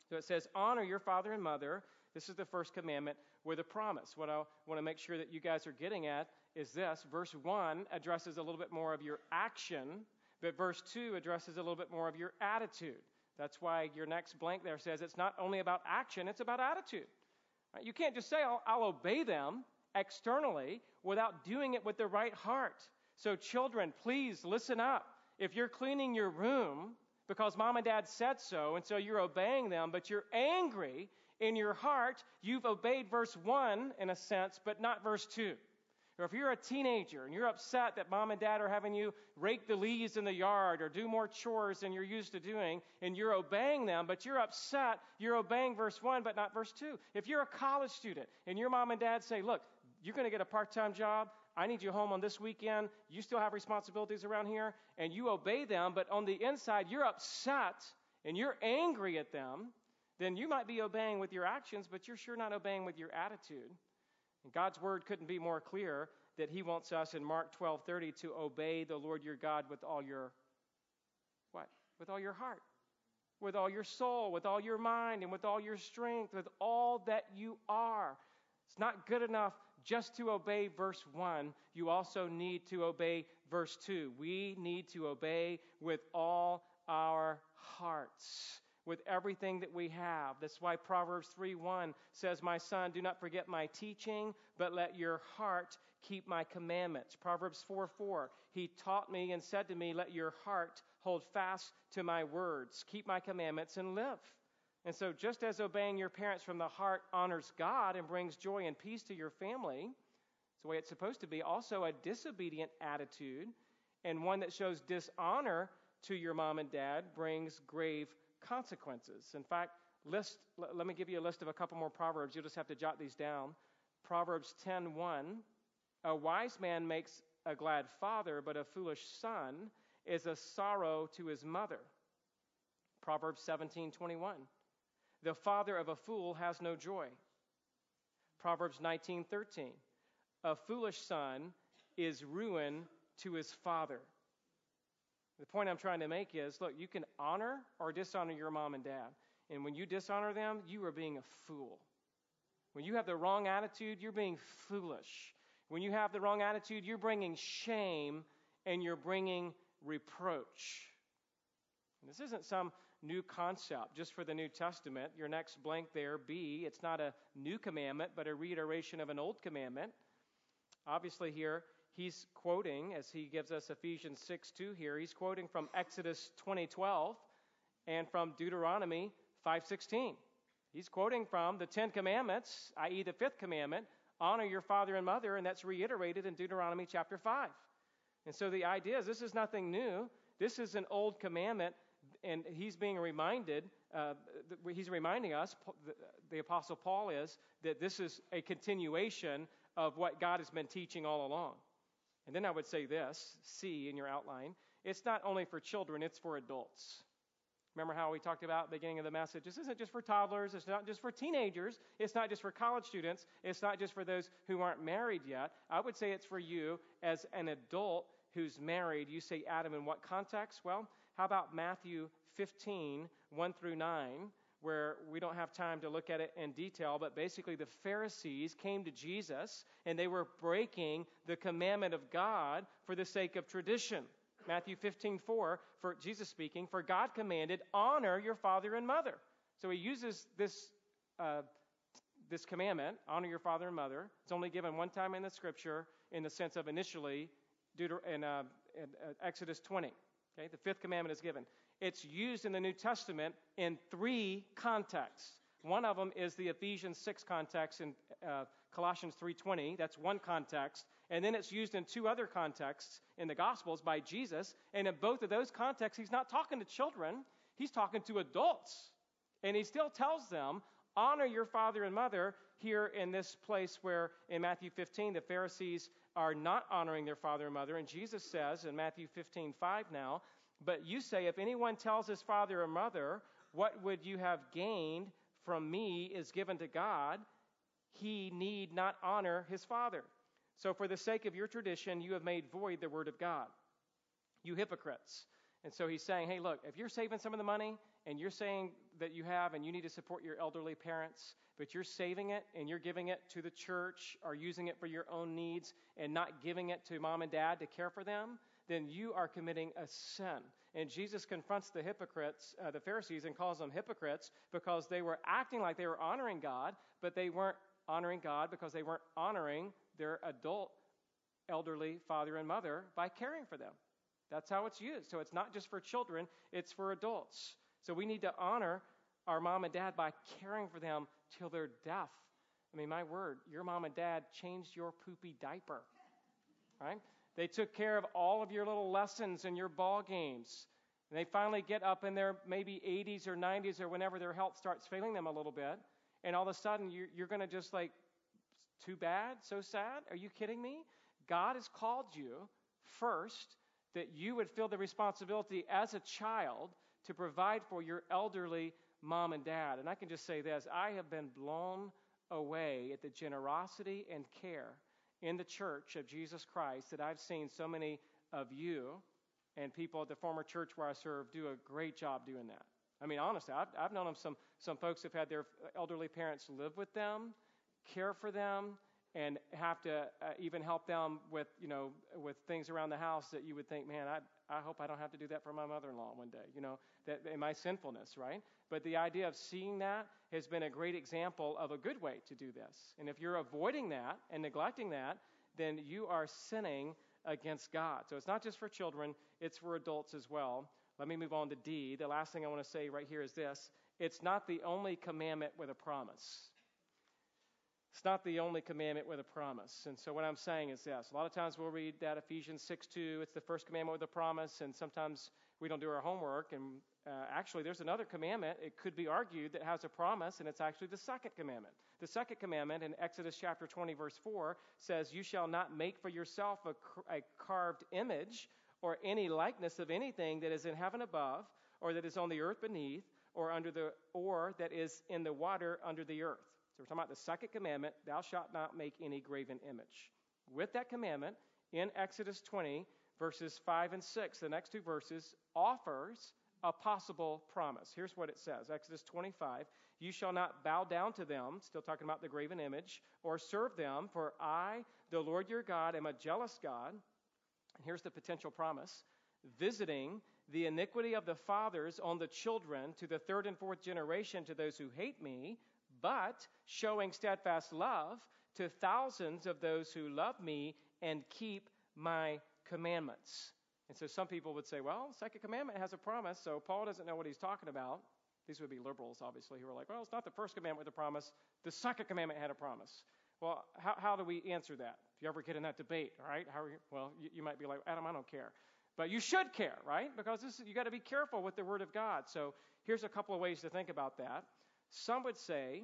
So it says, honor your father and mother. This is the first commandment with a promise. What I want to make sure that you guys are getting at is this verse 1 addresses a little bit more of your action, but verse 2 addresses a little bit more of your attitude. That's why your next blank there says it's not only about action, it's about attitude. You can't just say, I'll, I'll obey them externally without doing it with the right heart. So, children, please listen up. If you're cleaning your room because mom and dad said so, and so you're obeying them, but you're angry in your heart, you've obeyed verse 1 in a sense, but not verse 2. Or if you're a teenager and you're upset that mom and dad are having you rake the leaves in the yard or do more chores than you're used to doing, and you're obeying them, but you're upset, you're obeying verse 1, but not verse 2. If you're a college student and your mom and dad say, Look, you're going to get a part time job, I need you home on this weekend, you still have responsibilities around here, and you obey them, but on the inside, you're upset and you're angry at them then you might be obeying with your actions, but you're sure not obeying with your attitude. And God's word couldn't be more clear that he wants us in Mark 12:30 to obey the Lord your God with all your what? With all your heart, with all your soul, with all your mind, and with all your strength, with all that you are. It's not good enough just to obey verse 1. You also need to obey verse 2. We need to obey with all our hearts with everything that we have. That's why Proverbs 3:1 says, "My son, do not forget my teaching, but let your heart keep my commandments." Proverbs 4:4, he taught me and said to me, "Let your heart hold fast to my words. Keep my commandments and live." And so just as obeying your parents from the heart honors God and brings joy and peace to your family, it's the way it's supposed to be, also a disobedient attitude and one that shows dishonor to your mom and dad brings grave consequences. In fact, list, let me give you a list of a couple more proverbs. You'll just have to jot these down. Proverbs 10:1 A wise man makes a glad father, but a foolish son is a sorrow to his mother. Proverbs 17:21 The father of a fool has no joy. Proverbs 19:13 A foolish son is ruin to his father. The point I'm trying to make is look, you can honor or dishonor your mom and dad. And when you dishonor them, you are being a fool. When you have the wrong attitude, you're being foolish. When you have the wrong attitude, you're bringing shame and you're bringing reproach. And this isn't some new concept just for the New Testament. Your next blank there, B, it's not a new commandment, but a reiteration of an old commandment. Obviously, here, he's quoting, as he gives us Ephesians 6 2 here, he's quoting from Exodus 2012 and from Deuteronomy 5:16. He's quoting from the Ten Commandments, i.e., the fifth commandment, honor your father and mother, and that's reiterated in Deuteronomy chapter 5. And so the idea is this is nothing new. This is an old commandment, and he's being reminded, uh, he's reminding us, the Apostle Paul is, that this is a continuation of what God has been teaching all along. And then I would say this C in your outline it's not only for children, it's for adults. Remember how we talked about beginning of the message? This isn't just for toddlers, it's not just for teenagers, it's not just for college students, it's not just for those who aren't married yet. I would say it's for you as an adult who's married. You say, Adam, in what context? Well, how about Matthew 15, 1 through 9? Where we don't have time to look at it in detail, but basically the Pharisees came to Jesus and they were breaking the commandment of God for the sake of tradition. Matthew 15, 4, for Jesus speaking, for God commanded, honor your father and mother. So he uses this, uh, this commandment, honor your father and mother. It's only given one time in the scripture in the sense of initially Deuter- in, uh, in uh, Exodus 20. Okay, the fifth commandment is given. It's used in the New Testament in three contexts. One of them is the Ephesians 6 context in uh, Colossians 3:20. That's one context, and then it's used in two other contexts in the Gospels by Jesus. And in both of those contexts, he's not talking to children; he's talking to adults, and he still tells them, "Honor your father and mother." Here in this place where in Matthew 15 the Pharisees are not honoring their father and mother, and Jesus says in Matthew 15:5 now but you say, if anyone tells his father or mother, What would you have gained from me is given to God, he need not honor his father. So, for the sake of your tradition, you have made void the word of God. You hypocrites. And so he's saying, hey, look, if you're saving some of the money and you're saying that you have and you need to support your elderly parents, but you're saving it and you're giving it to the church or using it for your own needs and not giving it to mom and dad to care for them, then you are committing a sin. And Jesus confronts the hypocrites, uh, the Pharisees, and calls them hypocrites because they were acting like they were honoring God, but they weren't honoring God because they weren't honoring their adult elderly father and mother by caring for them. That's how it's used. So it's not just for children, it's for adults. So we need to honor our mom and dad by caring for them till their death. I mean, my word, your mom and dad changed your poopy diaper, right? They took care of all of your little lessons and your ball games. And they finally get up in their maybe 80s or 90s or whenever their health starts failing them a little bit. And all of a sudden, you're, you're going to just like, too bad, so sad. Are you kidding me? God has called you first that you would feel the responsibility as a child to provide for your elderly mom and dad. And I can just say this I have been blown away at the generosity and care in the church of Jesus Christ that I've seen so many of you and people at the former church where I serve do a great job doing that. I mean, honestly, I've, I've known some, some folks have had their elderly parents live with them, care for them, and have to uh, even help them with, you know, with things around the house that you would think, man, I, I hope I don't have to do that for my mother-in-law one day, you know, that in my sinfulness, right? But the idea of seeing that has been a great example of a good way to do this. And if you're avoiding that and neglecting that, then you are sinning against God. So it's not just for children, it's for adults as well. Let me move on to D. The last thing I want to say right here is this it's not the only commandment with a promise. It's not the only commandment with a promise. And so what I'm saying is this. A lot of times we'll read that Ephesians 6 2, it's the first commandment with a promise, and sometimes we don't do our homework. And uh, actually, there's another commandment, it could be argued, that has a promise, and it's actually the second commandment. The second commandment in Exodus chapter 20, verse 4 says, You shall not make for yourself a, a carved image or any likeness of anything that is in heaven above, or that is on the earth beneath, or under the or that is in the water under the earth. So we're talking about the second commandment, thou shalt not make any graven image. With that commandment, in Exodus 20, verses 5 and 6, the next two verses, offers a possible promise. Here's what it says Exodus 25 You shall not bow down to them, still talking about the graven image, or serve them, for I, the Lord your God, am a jealous God. And here's the potential promise visiting the iniquity of the fathers on the children to the third and fourth generation to those who hate me, but showing steadfast love to thousands of those who love me and keep my commandments. And so some people would say, well, second commandment has a promise, so Paul doesn't know what he's talking about. These would be liberals, obviously, who are like, well, it's not the first commandment with a promise. The second commandment had a promise. Well, how, how do we answer that? If you ever get in that debate, right? How you, well, you, you, might be like, Adam, I don't care. But you should care, right? Because this, you got to be careful with the Word of God. So here's a couple of ways to think about that. Some would say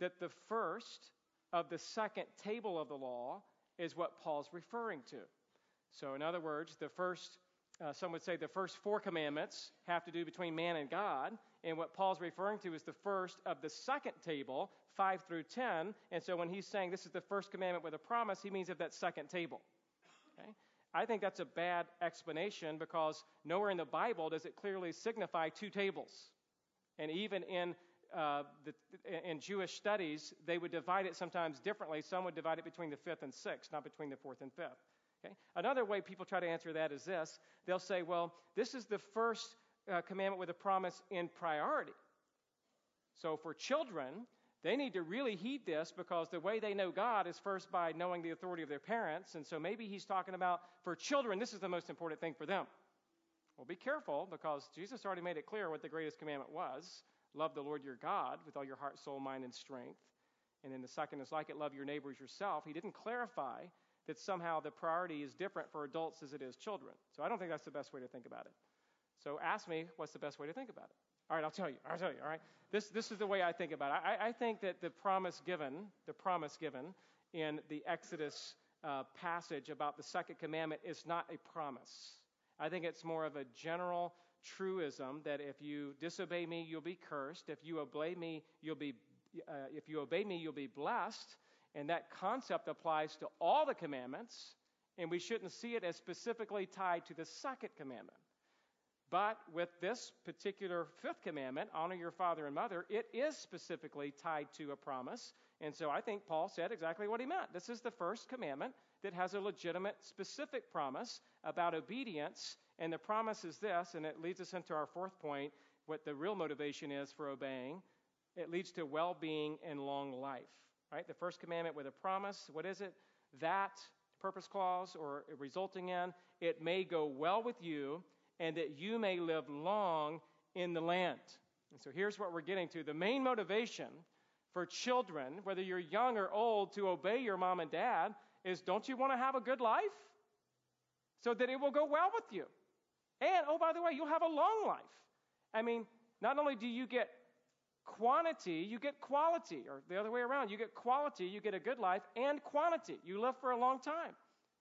that the first of the second table of the law is what Paul's referring to. So, in other words, the first, uh, some would say the first four commandments have to do between man and God. And what Paul's referring to is the first of the second table, 5 through 10. And so when he's saying this is the first commandment with a promise, he means of that second table. Okay? I think that's a bad explanation because nowhere in the Bible does it clearly signify two tables. And even in uh, the, in Jewish studies, they would divide it sometimes differently. Some would divide it between the fifth and sixth, not between the fourth and fifth. Okay? Another way people try to answer that is this they'll say, well, this is the first uh, commandment with a promise in priority. So for children, they need to really heed this because the way they know God is first by knowing the authority of their parents. And so maybe he's talking about for children, this is the most important thing for them. Well, be careful because Jesus already made it clear what the greatest commandment was love the Lord your God with all your heart, soul, mind, and strength. And then the second is like it, love your neighbors yourself. He didn't clarify that somehow the priority is different for adults as it is children. So I don't think that's the best way to think about it. So ask me what's the best way to think about it. All right, I'll tell you. I'll tell you. All right. This this is the way I think about it. I, I think that the promise given, the promise given in the Exodus uh, passage about the second commandment is not a promise. I think it's more of a general truism that if you disobey me, you'll be cursed. If you obey me, you'll be uh, if you obey me, you'll be blessed. And that concept applies to all the commandments, and we shouldn't see it as specifically tied to the second commandment. But with this particular fifth commandment, honor your father and mother, it is specifically tied to a promise. And so I think Paul said exactly what he meant. This is the first commandment that has a legitimate, specific promise about obedience. And the promise is this, and it leads us into our fourth point what the real motivation is for obeying. It leads to well being and long life. Right? The first commandment with a promise, what is it? That purpose clause or resulting in, it may go well with you and that you may live long in the land. And so here's what we're getting to. The main motivation for children, whether you're young or old, to obey your mom and dad is don't you want to have a good life? So that it will go well with you. And, oh, by the way, you'll have a long life. I mean, not only do you get quantity, you get quality, or the other way around. You get quality, you get a good life, and quantity. You live for a long time.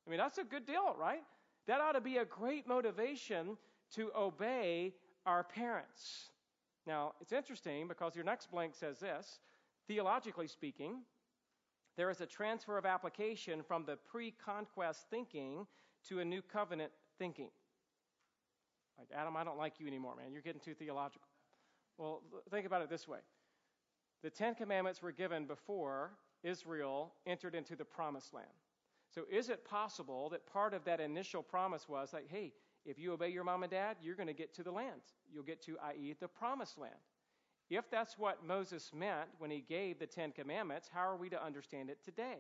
I mean, that's a good deal, right? That ought to be a great motivation to obey our parents. Now, it's interesting because your next blank says this theologically speaking, there is a transfer of application from the pre conquest thinking to a new covenant thinking. Like, Adam, I don't like you anymore, man. You're getting too theological. Well, think about it this way the Ten Commandments were given before Israel entered into the promised land. So, is it possible that part of that initial promise was like, hey, if you obey your mom and dad, you're going to get to the land. You'll get to, i.e., the promised land. If that's what Moses meant when he gave the Ten Commandments, how are we to understand it today?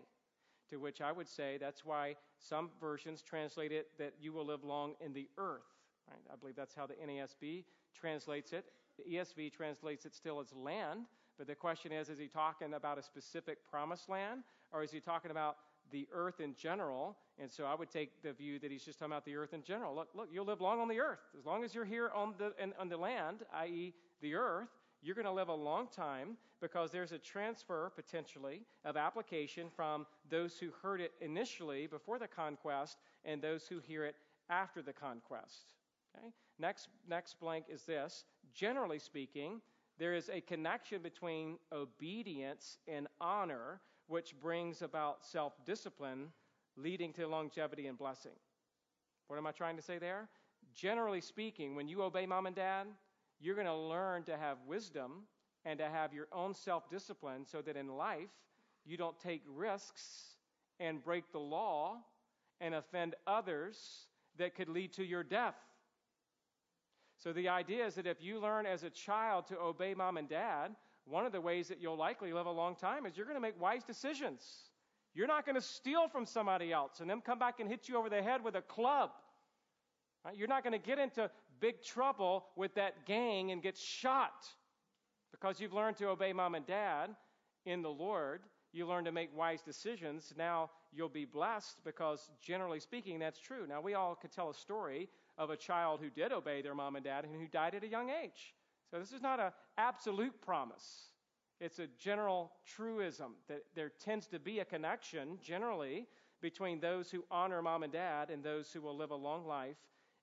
To which I would say that's why some versions translate it that you will live long in the earth. Right? I believe that's how the NASB translates it. The ESV translates it still as land, but the question is is he talking about a specific promised land, or is he talking about the earth in general? And so I would take the view that he's just talking about the earth in general. Look, look you'll live long on the earth. As long as you're here on the, in, on the land, i.e., the earth, you're going to live a long time because there's a transfer potentially of application from those who heard it initially before the conquest and those who hear it after the conquest. Okay? Next, next blank is this. Generally speaking, there is a connection between obedience and honor, which brings about self discipline, leading to longevity and blessing. What am I trying to say there? Generally speaking, when you obey mom and dad, you're going to learn to have wisdom and to have your own self discipline so that in life you don't take risks and break the law and offend others that could lead to your death. So the idea is that if you learn as a child to obey mom and dad, one of the ways that you'll likely live a long time is you're going to make wise decisions. You're not going to steal from somebody else and then come back and hit you over the head with a club. You're not going to get into big trouble with that gang and get shot because you've learned to obey mom and dad in the Lord. You learn to make wise decisions. Now you'll be blessed because, generally speaking, that's true. Now, we all could tell a story of a child who did obey their mom and dad and who died at a young age. So, this is not an absolute promise. It's a general truism that there tends to be a connection, generally, between those who honor mom and dad and those who will live a long life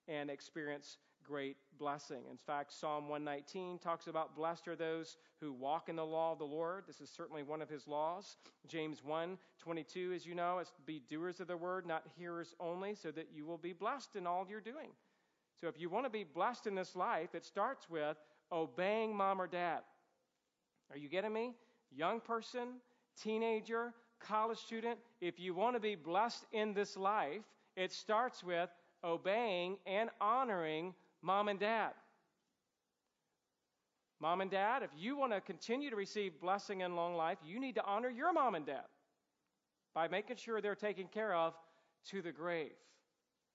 and experience great blessing. In fact, Psalm 119 talks about blessed are those who walk in the law of the Lord. This is certainly one of his laws. James 1 22, as you know, is be doers of the word, not hearers only, so that you will be blessed in all you're doing. So if you want to be blessed in this life, it starts with obeying mom or dad. Are you getting me? Young person, teenager, college student, if you want to be blessed in this life, it starts with obeying and honoring mom and dad. Mom and dad, if you want to continue to receive blessing and long life, you need to honor your mom and dad by making sure they're taken care of to the grave.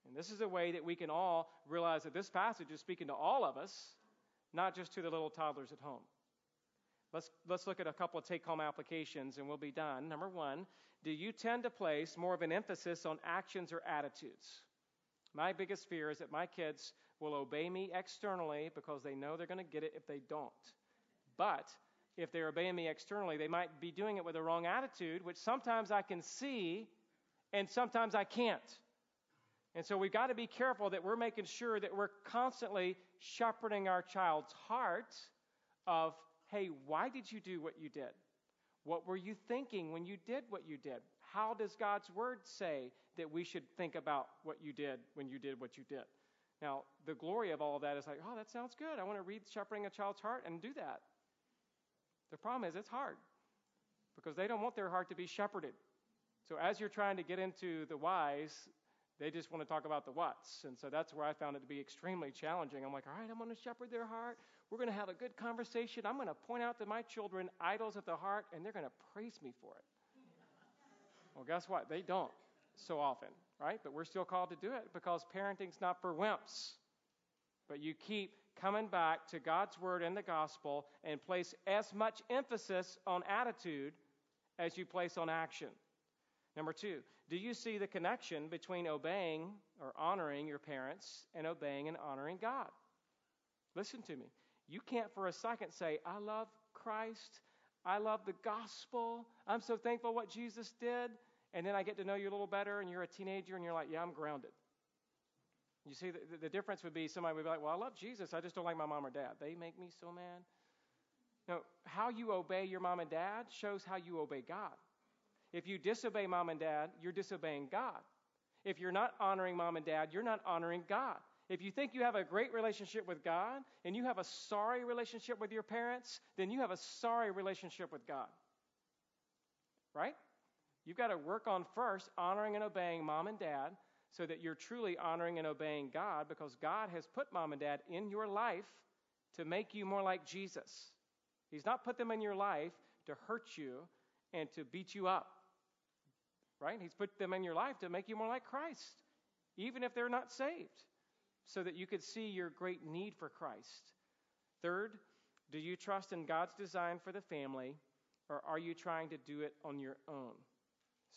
And this is a way that we can all realize that this passage is speaking to all of us, not just to the little toddlers at home. Let's, let's look at a couple of take home applications and we'll be done. Number one, do you tend to place more of an emphasis on actions or attitudes? My biggest fear is that my kids will obey me externally because they know they're going to get it if they don't. But if they're obeying me externally, they might be doing it with a wrong attitude, which sometimes I can see and sometimes I can't. And so we've got to be careful that we're making sure that we're constantly shepherding our child's heart of, hey, why did you do what you did? What were you thinking when you did what you did? How does God's word say that we should think about what you did when you did what you did? Now, the glory of all of that is like, oh, that sounds good. I want to read Shepherding a Child's Heart and do that. The problem is it's hard because they don't want their heart to be shepherded. So as you're trying to get into the whys, they just want to talk about the whats. And so that's where I found it to be extremely challenging. I'm like, all right, I'm going to shepherd their heart. We're going to have a good conversation. I'm going to point out to my children idols of the heart, and they're going to praise me for it. Well, guess what? They don't so often, right? But we're still called to do it because parenting's not for wimps. But you keep coming back to God's word and the gospel and place as much emphasis on attitude as you place on action. Number two, do you see the connection between obeying or honoring your parents and obeying and honoring God? Listen to me. You can't for a second say, I love Christ. I love the gospel. I'm so thankful what Jesus did. And then I get to know you a little better, and you're a teenager, and you're like, yeah, I'm grounded. You see, the, the difference would be somebody would be like, Well, I love Jesus. I just don't like my mom or dad. They make me so mad. No, how you obey your mom and dad shows how you obey God. If you disobey mom and dad, you're disobeying God. If you're not honoring mom and dad, you're not honoring God. If you think you have a great relationship with God and you have a sorry relationship with your parents, then you have a sorry relationship with God. Right? You've got to work on first honoring and obeying mom and dad so that you're truly honoring and obeying God because God has put mom and dad in your life to make you more like Jesus. He's not put them in your life to hurt you and to beat you up. Right? He's put them in your life to make you more like Christ, even if they're not saved, so that you could see your great need for Christ. Third, do you trust in God's design for the family, or are you trying to do it on your own?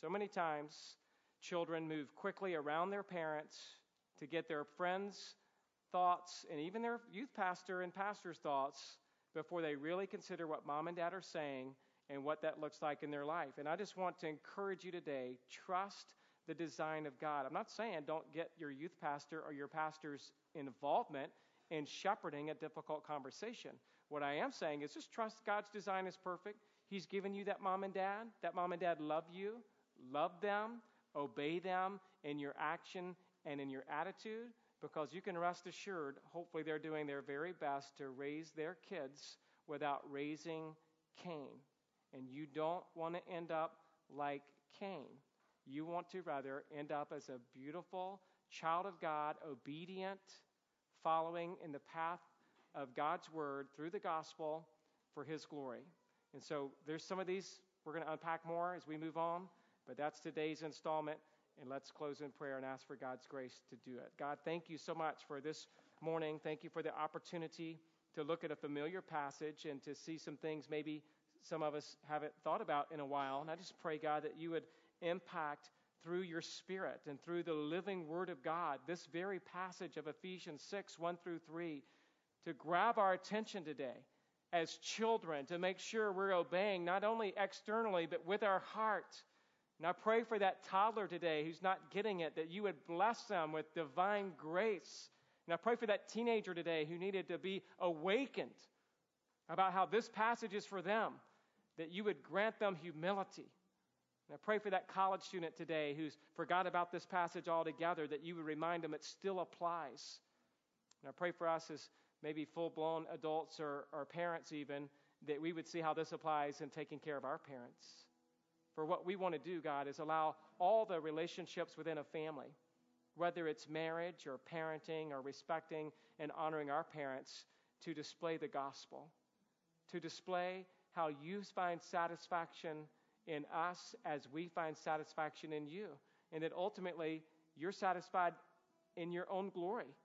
So many times, children move quickly around their parents to get their friends' thoughts and even their youth pastor and pastor's thoughts before they really consider what mom and dad are saying and what that looks like in their life. And I just want to encourage you today trust the design of God. I'm not saying don't get your youth pastor or your pastor's involvement in shepherding a difficult conversation. What I am saying is just trust God's design is perfect. He's given you that mom and dad. That mom and dad love you. Love them. Obey them in your action and in your attitude because you can rest assured, hopefully, they're doing their very best to raise their kids without raising Cain. And you don't want to end up like Cain. You want to rather end up as a beautiful child of God, obedient, following in the path of God's word through the gospel for his glory. And so there's some of these we're going to unpack more as we move on, but that's today's installment. And let's close in prayer and ask for God's grace to do it. God, thank you so much for this morning. Thank you for the opportunity to look at a familiar passage and to see some things maybe some of us haven't thought about in a while. And I just pray, God, that you would impact through your Spirit and through the living Word of God this very passage of Ephesians 6 1 through 3 to grab our attention today as children, to make sure we're obeying not only externally, but with our heart. And I pray for that toddler today who's not getting it, that you would bless them with divine grace. And I pray for that teenager today who needed to be awakened about how this passage is for them, that you would grant them humility. And I pray for that college student today who's forgot about this passage altogether, that you would remind them it still applies. And I pray for us as maybe full blown adults or, or parents, even, that we would see how this applies in taking care of our parents. For what we want to do, God, is allow all the relationships within a family, whether it's marriage or parenting or respecting and honoring our parents, to display the gospel to display how you find satisfaction in us as we find satisfaction in you. And that ultimately you're satisfied in your own glory.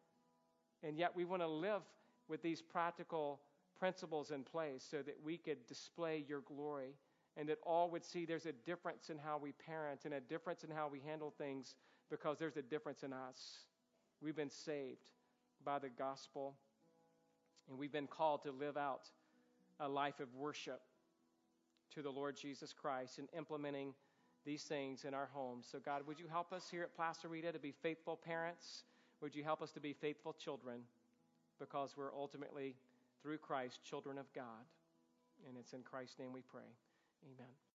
And yet we want to live with these practical principles in place so that we could display your glory and that all would see there's a difference in how we parent and a difference in how we handle things because there's a difference in us. We've been saved by the gospel and we've been called to live out a life of worship to the Lord Jesus Christ and implementing these things in our homes. So, God, would you help us here at Placerita to be faithful parents? Would you help us to be faithful children? Because we're ultimately, through Christ, children of God. And it's in Christ's name we pray. Amen.